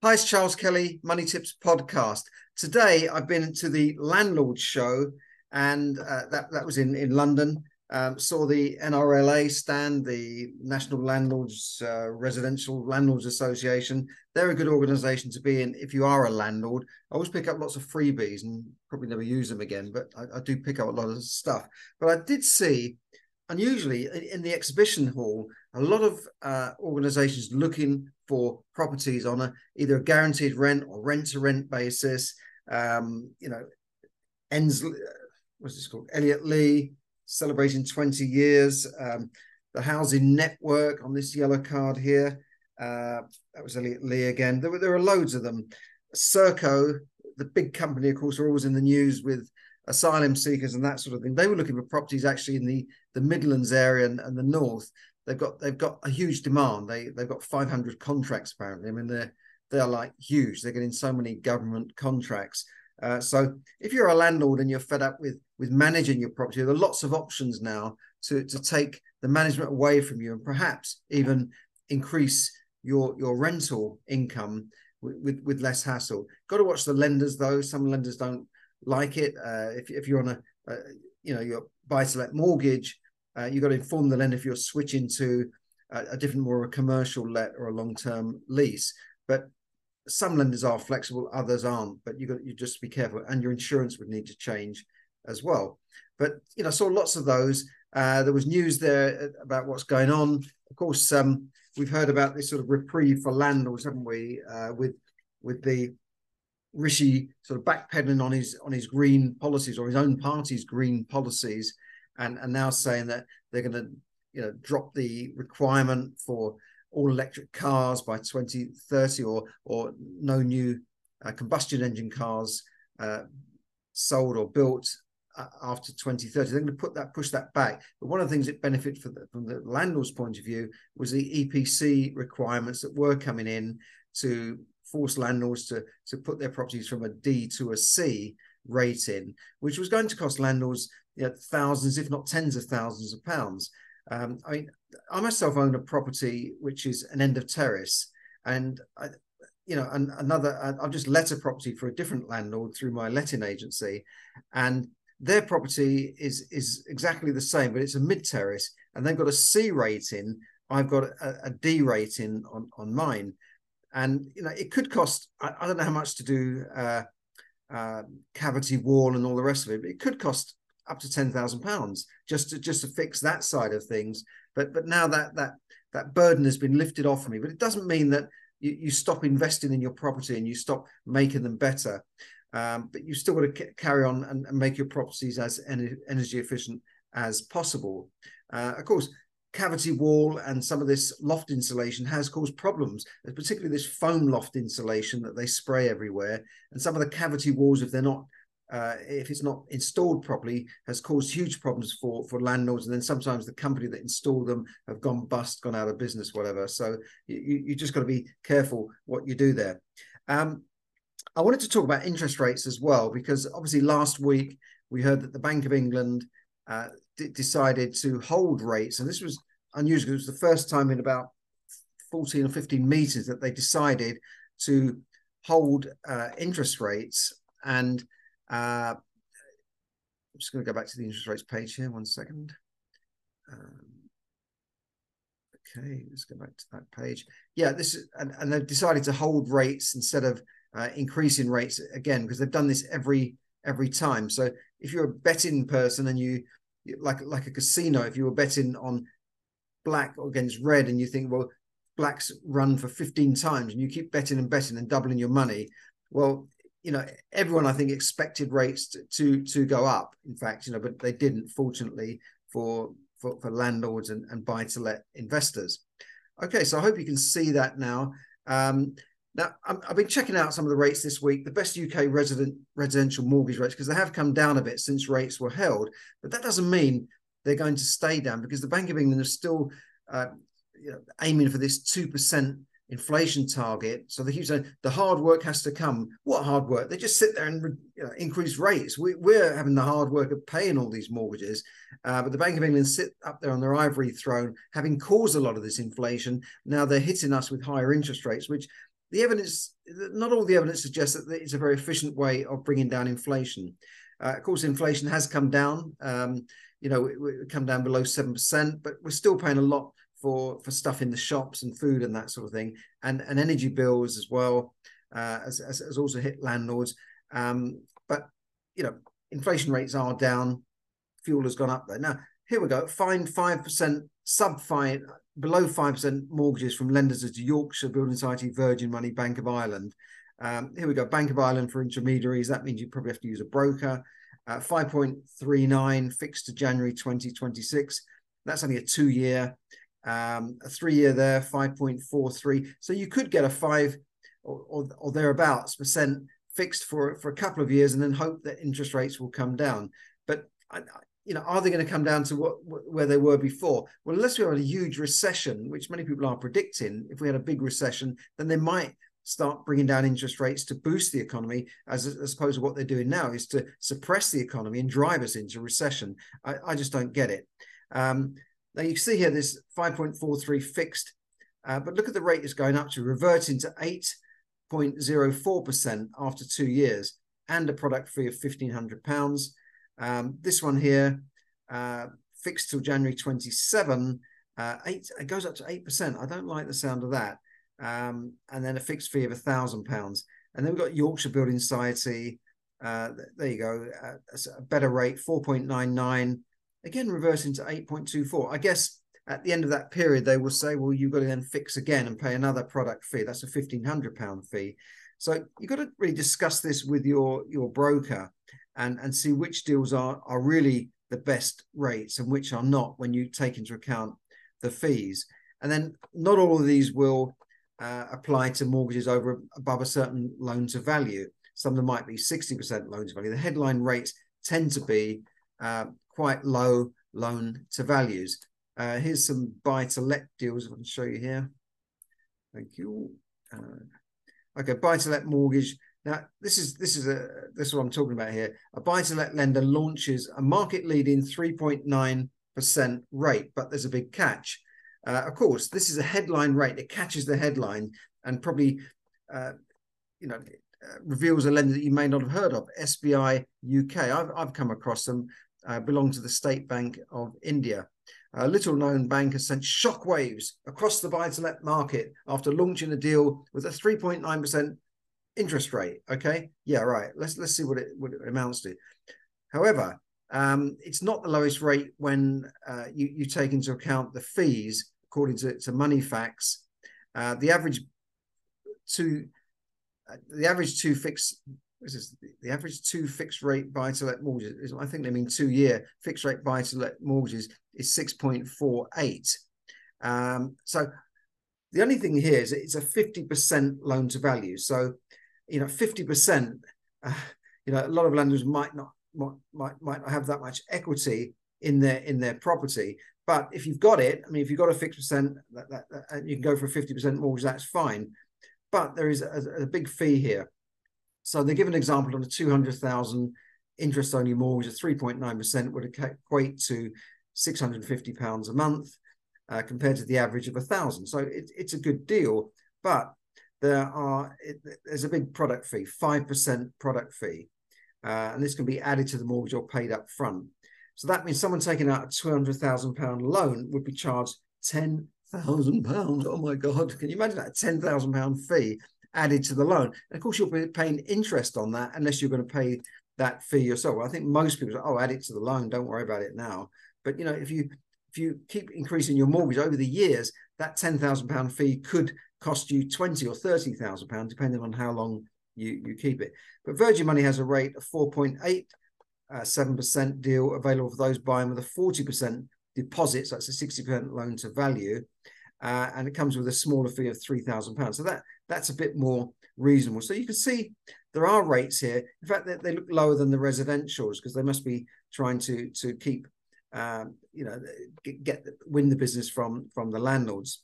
Hi, it's Charles Kelly, Money Tips Podcast. Today, I've been to the Landlord Show, and uh, that that was in in London. Um, saw the NRLA stand, the National Landlords uh, Residential Landlords Association. They're a good organisation to be in if you are a landlord. I always pick up lots of freebies and probably never use them again, but I, I do pick up a lot of stuff. But I did see, unusually, in the exhibition hall, a lot of uh, organisations looking for properties on a either a guaranteed rent or rent to rent basis. Um, you know, Ensley, uh, what's this called? Elliot Lee celebrating 20 years. Um, the Housing Network on this yellow card here. Uh, that was Elliot Lee again. There were there are loads of them. Serco, the big company, of course, are always in the news with asylum seekers and that sort of thing. They were looking for properties actually in the the Midlands area and, and the north they've got they've got a huge demand. They they've got 500 contracts apparently. I mean they're they're like huge. They're getting so many government contracts. Uh, so if you're a landlord and you're fed up with with managing your property, there are lots of options now to to take the management away from you and perhaps even increase your your rental income with, with, with less hassle. Got to watch the lenders though. Some lenders don't like it. Uh, if if you're on a, a you know your buy to let mortgage, uh, you've got to inform the lender if you're switching to a, a different, more a commercial let or a long-term lease. But some lenders are flexible, others aren't. But you got you just be careful, and your insurance would need to change as well. But you know, I saw lots of those. Uh, there was news there about what's going on. Of course, um, we've heard about this sort of reprieve for landlords, haven't we? Uh, with with the Rishi sort of backpedaling on his on his green policies or his own party's green policies, and and now saying that they're going to you know drop the requirement for all electric cars by 2030 or or no new uh, combustion engine cars uh, sold or built uh, after 2030 they're going to put that push that back. But one of the things that benefit the, from the landlord's point of view was the epc requirements that were coming in to force landlords to to put their properties from a d to a c rating which was going to cost landlords you know, thousands, if not tens of thousands of pounds. Um, I mean, I myself own a property which is an end of terrace, and I, you know, an, another. I've just let a property for a different landlord through my letting agency, and their property is is exactly the same, but it's a mid terrace, and they've got a C rating. I've got a, a D rating on on mine, and you know, it could cost. I, I don't know how much to do. Uh, uh, cavity wall and all the rest of it, but it could cost up to ten thousand pounds just to just to fix that side of things. But but now that that that burden has been lifted off of me. But it doesn't mean that you, you stop investing in your property and you stop making them better. Um, but you still got to c- carry on and, and, make your properties as en- energy efficient as possible. Uh, of course, cavity wall and some of this loft insulation has caused problems, particularly this foam loft insulation that they spray everywhere. And some of the cavity walls, if they're not uh, if it's not installed properly, has caused huge problems for for landlords. And then sometimes the company that installed them have gone bust, gone out of business, whatever. So you you just got to be careful what you do there. Um, I wanted to talk about interest rates as well because obviously last week we heard that the Bank of England uh, d- decided to hold rates, and this was unusual. It was the first time in about 14 or 15 meetings that they decided to hold uh, interest rates and uh, I'm just going to go back to the interest rates page here. One second. Um, okay, let's go back to that page. Yeah, this is, and, and they've decided to hold rates instead of uh, increasing rates again because they've done this every every time. So if you're a betting person and you like like a casino, if you were betting on black against red and you think, well, black's run for 15 times and you keep betting and betting and doubling your money, well, you know, everyone I think expected rates to, to, to go up. In fact, you know, but they didn't. Fortunately for for, for landlords and, and buy to let investors. Okay, so I hope you can see that now. Um, now i have been checking out some of the rates this week. The best UK resident residential mortgage rates because they have come down a bit since rates were held, but that doesn't mean they're going to stay down because the Bank of England is still uh, you know, aiming for this two percent inflation target. So they keep saying the hard work has to come. What hard work? They just sit there and you know, increase rates. We, are having the hard work of paying all these mortgages, uh, but the Bank of England sit up there on their ivory throne, having caused a lot of this inflation. Now they're hitting us with higher interest rates, which the evidence, not all the evidence suggests that it's a very efficient way of bringing down inflation. Uh, of course, inflation has come down. Um, you know, it, it come down below seven percent, but we're still paying a lot for for stuff in the shops and food and that sort of thing, and and energy bills as well uh, has, also hit landlords. Um, but you know, inflation rates are down. Fuel has gone up there. Now here we go. Find five percent, sub five, below five percent mortgages from lenders to Yorkshire Building Society, Virgin Money, Bank of Ireland. Um, here we go. Bank of Ireland for intermediaries. That means you probably have to use a broker. Uh, 5.39 fixed to January 2026. That's only a two year. Um, a three year there, 5.43. So you could get a five or, or, or thereabouts percent fixed for for a couple of years and then hope that interest rates will come down. But you know, are they going to come down to what where they were before? Well, unless we have a huge recession, which many people are predicting, if we had a big recession, then they might start bringing down interest rates to boost the economy, as, as opposed to what they're doing now is to suppress the economy and drive us into recession. I, I just don't get it. Um, now you see here this 5.43 fixed, uh, but look at the rate it's going up to, reverting to 8.04% after two years and a product fee of £1,500. Um, this one here, uh, fixed till January 27, uh, eight, it goes up to 8%. I don't like the sound of that. Um, and then a fixed fee of a thousand pounds. And then we've got Yorkshire Building Society. Uh, there you go, uh, a better rate, 4.99. Again, reversing to 8.24. I guess at the end of that period, they will say, well, you've got to then fix again and pay another product fee. That's a £1,500 fee. So you've got to really discuss this with your, your broker and, and see which deals are, are really the best rates and which are not when you take into account the fees. And then not all of these will uh, apply to mortgages over above a certain loan to value. Some of them might be 60% loan to value. The headline rates tend to be uh, quite low loan to values. Uh, here's some buy to let deals I can show you here. Thank you. Uh, okay, buy to let mortgage. Now, this is this is a this is what I'm talking about here. A buy to let lender launches a market leading 3.9% rate, but there's a big catch. Uh, of course, this is a headline rate. It catches the headline and probably, uh, you know, uh, reveals a lender that you may not have heard of. SBI UK. I've, I've come across them. Uh, belong to the State Bank of India. A little known bank has sent shockwaves across the buy to let market after launching a deal with a 3.9% interest rate. Okay. Yeah, right. Let's let's see what it, what it amounts to. However, um, it's not the lowest rate when uh, you, you take into account the fees, according to, to Moneyfacts. Uh, the average two, uh, the average two fixed, this is the average two fixed rate buy to let mortgages. I think they mean two year fixed rate buy to let mortgages is six point four eight. Um, so the only thing here is it's a fifty percent loan to value. So you know, fifty percent. Uh, you know, a lot of lenders might not might, might not have that much equity in their in their property. But if you've got it, I mean, if you've got a fixed percent, that, that, that, you can go for a fifty percent mortgage, that's fine. But there is a, a big fee here. So they give an example on a two hundred thousand interest only mortgage, nine percent would equate to six hundred and fifty pounds a month, uh, compared to the average of a thousand. So it, it's a good deal, but there are it, there's a big product fee, five percent product fee uh, and this can be added to the mortgage or paid up front. So that means someone taking out a two hundred thousand pound loan would be charged ten thousand pounds. Oh my god! Can you imagine that ten thousand pound fee added to the loan? And of course, you'll be paying interest on that unless you're going to pay that fee yourself. Well, I think most people say, "Oh, add it to the loan. Don't worry about it now." But you know, if you if you keep increasing your mortgage over the years, that ten thousand pound fee could cost you twenty or thirty thousand pounds, depending on how long you, you keep it. But Virgin Money has a rate of 4.8, uh, 7% deal available for those buying with a 40% deposit. So that's a 60% loan to value. Uh, and it comes with a smaller fee of £3,000. So that that's a bit more reasonable. So you can see there are rates here. In fact, they, they look lower than the residentials because they must be trying to to keep, um, you know, get, get win the business from from the landlords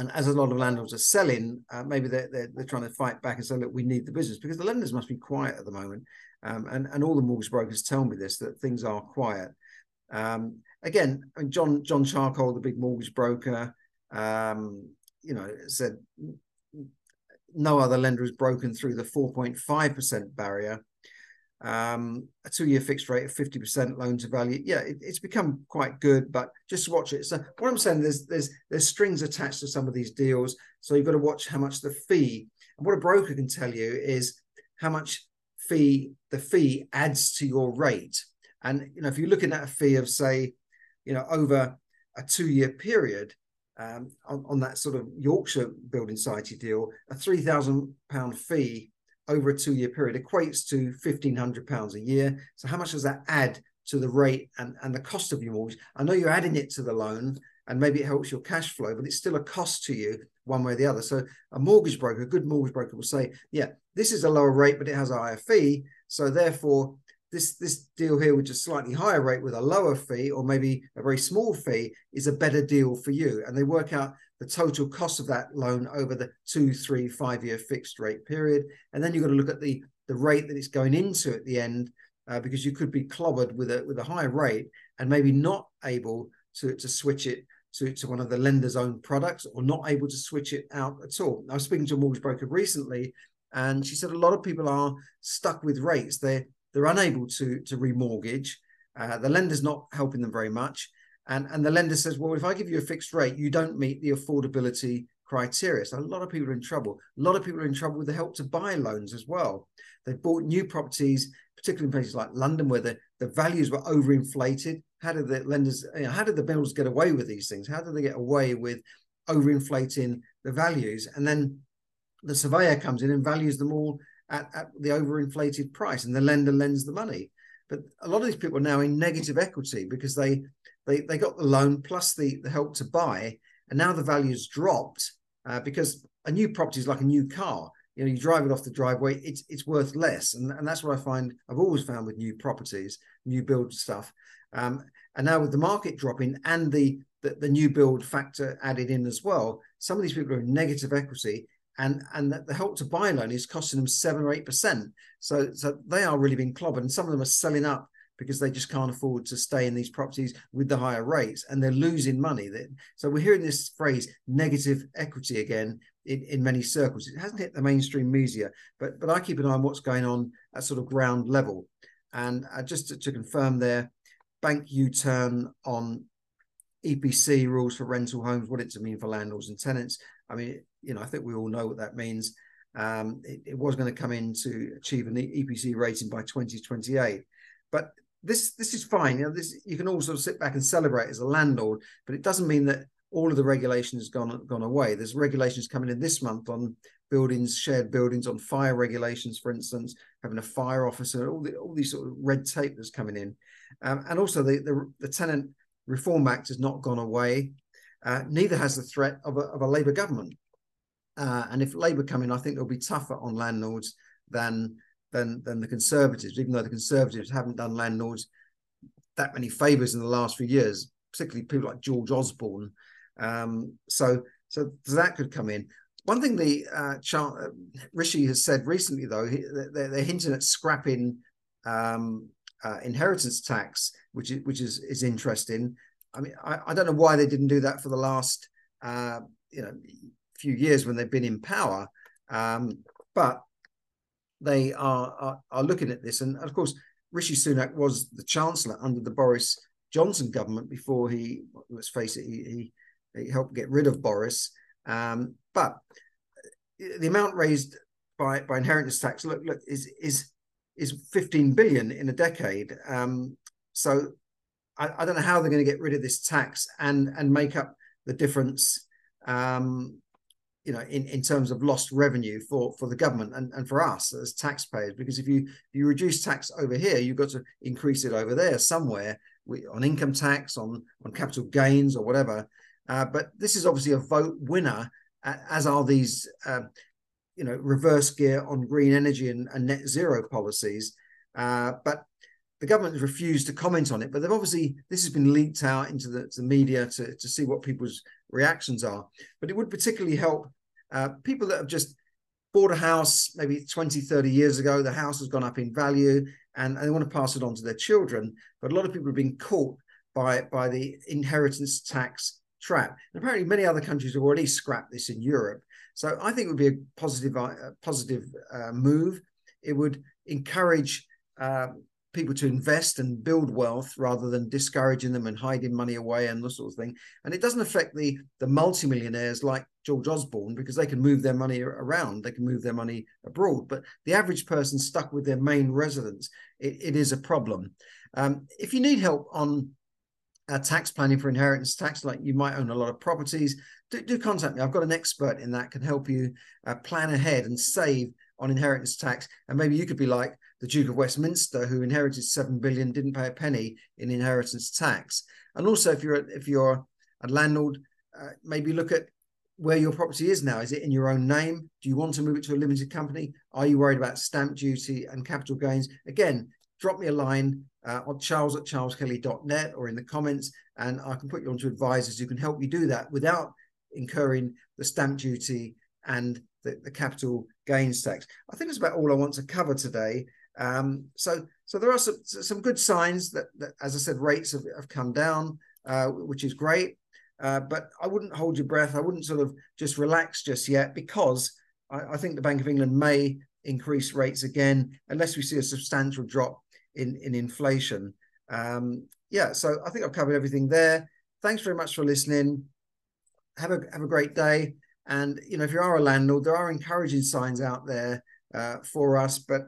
and as a lot of landlords are selling, uh, maybe they're, they're, they're trying to fight back and say, look, we need the business because the lenders must be quiet at the moment, um, and and all the mortgage brokers tell me this that things are quiet. Um, again, John John Charcol, the big mortgage broker, um, you know, said, no other lender has broken through the 4.5% barrier. Um, a two-year fixed rate of 50% loan to value. Yeah, it, it's become quite good, but just watch it. So what I'm saying, there's there's there's strings attached to some of these deals. So you've got to watch how much the fee. And what a broker can tell you is how much fee the fee adds to your rate. And you know, if you're looking at a fee of say, you know, over a two-year period, um, on, on, that sort of Yorkshire Building Society deal, a three thousand pound fee over a two-year period equates to fifteen hundred pounds a year. So how much does that add to the rate and, and the cost of your mortgage? I know you're adding it to the loan, and maybe it helps your cash flow, but it's still a cost to you one way or the other. So a mortgage broker, a good mortgage broker, will say, "Yeah, this is a lower rate, but it has a higher fee. So therefore, this this deal here, which is slightly higher rate with a lower fee or maybe a very small fee, is a better deal for you. And they work out the total cost of that loan over the two, three, five year fixed rate period. And then you've got to look at the the rate that it's going into at the end, uh, because you could be clobbered with a with a high rate and maybe not able to to switch it to, to one of the lender's own products or not able to switch it out at all. I was speaking to a mortgage broker recently, and she said a lot of people are stuck with rates. They're they're unable to to remortgage. Uh, the lender's not helping them very much, and and the lender says, well, if I give you a fixed rate, you don't meet the affordability criteria. So a lot of people are in trouble. A lot of people are in trouble with the help to buy loans as well. They've bought new properties, particularly in places like London, where the, the values were overinflated. How did the lenders, you know, how did the builders get away with these things? How did they get away with overinflating the values? And then the surveyor comes in and values them all at, at the overinflated price, and the lender lends the money. But a lot of these people are now in negative equity because they they they got the loan plus the the help to buy, and now the value's dropped uh, because a new property is like a new car. You know, you drive it off the driveway, it's it's worth less, and and that's what I find. I've always found with new properties, new build stuff, um, and now with the market dropping and the, the the new build factor added in as well, some of these people are in negative equity, and and the help to buy loan is costing them seven or eight percent. So so they are really being clobbered, and some of them are selling up because they just can't afford to stay in these properties with the higher rates, and they're losing money. So we're hearing this phrase negative equity again in, in many circles. It hasn't hit the mainstream media, but but I keep an eye on what's going on at sort of ground level. And uh, just to, to confirm there, bank U-turn on EPC rules for rental homes, what it's mean for landlords and tenants. I mean, you know, I think we all know what that means. Um, it, it, was going to come in to achieve an EPC rating by 2028, but this this is fine. You know, this you can also sit back and celebrate as a landlord, but it doesn't mean that all of the regulations gone gone away. There's regulations coming in this month on buildings, shared buildings, on fire regulations, for instance, having a fire officer, all the all these sort of red tape that's coming in, um, and also the, the the Tenant Reform Act has not gone away. Uh, neither has the threat of a, of a Labour government. Uh, and if Labour come in, I think they'll be tougher on landlords than than than the Conservatives, even though the Conservatives haven't done landlords that many favours in the last few years, particularly people like George Osborne. Um, so so that could come in. One thing the uh, uh Rishi has said recently, though, they're, they're hinting at scrapping um, uh, inheritance tax, which is which is is interesting. I mean, I, I, don't know why they didn't do that for the last uh, you know few years when they've been in power, um, but they are, are, are looking at this, and of course, Rishi Sunak was the chancellor under the Boris Johnson government before he, let's face it, he, he, he helped get rid of Boris. Um, but the amount raised by by inheritance tax, look, look, is is is 15 billion in a decade. Um, so I, I, don't know how they're going to get rid of this tax and and make up the difference um, you know in, in terms of lost revenue for for the government and, and for us as taxpayers because if you if you reduce tax over here you've got to increase it over there somewhere on income tax on on capital gains or whatever. Uh, but this is obviously a vote winner as are these uh, you know reverse gear on green energy and, and net zero policies. Uh, but the government has refused to comment on it, but they've obviously this has been leaked out into the, the media to, to see what people's reactions are. But it would particularly help uh, people that have just bought a house maybe 20, 30 years ago. The house has gone up in value and, and they want to pass it on to their children. But a lot of people have been caught by, by the inheritance tax trap. And apparently, many other countries have already scrapped this in Europe. So I think it would be a positive, uh, positive uh, move. It would encourage uh, people to invest and build wealth rather than discouraging them and hiding money away and this sort of thing. And it doesn't affect the the multimillionaires like George Osborne because they can move their money around, they can move their money abroad. But the average person stuck with their main residence, it, it is a problem. Um, if you need help on uh, tax planning for inheritance tax, like you might own a lot of properties, do, do contact me. I've got an expert in that can help you uh, plan ahead and save on inheritance tax. And maybe you could be like the Duke of Westminster, who inherited seven billion, didn't pay a penny in inheritance tax. And also, if you're if you're a landlord, uh, maybe look at where your property is now. Is it in your own name? Do you want to move it to a limited company? Are you worried about stamp duty and capital gains? Again, drop me a line uh, on charles at charleskelly.net or in the comments, and I can put you onto advisors who can help you do that without incurring the stamp duty and the, the capital gains tax. I think that's about all I want to cover today. Um, so, so there are some some good signs that, that as I said, rates have, have come down, uh, which is great. Uh, but I wouldn't hold your breath. I wouldn't sort of just relax just yet because I, I think the Bank of England may increase rates again unless we see a substantial drop in in inflation. Um, yeah, so I think I've covered everything there. Thanks very much for listening. Have a have a great day. And you know, if you are a landlord, there are encouraging signs out there uh, for us. But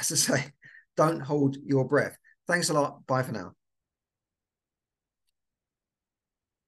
as I say, don't hold your breath. Thanks a lot. Bye for now.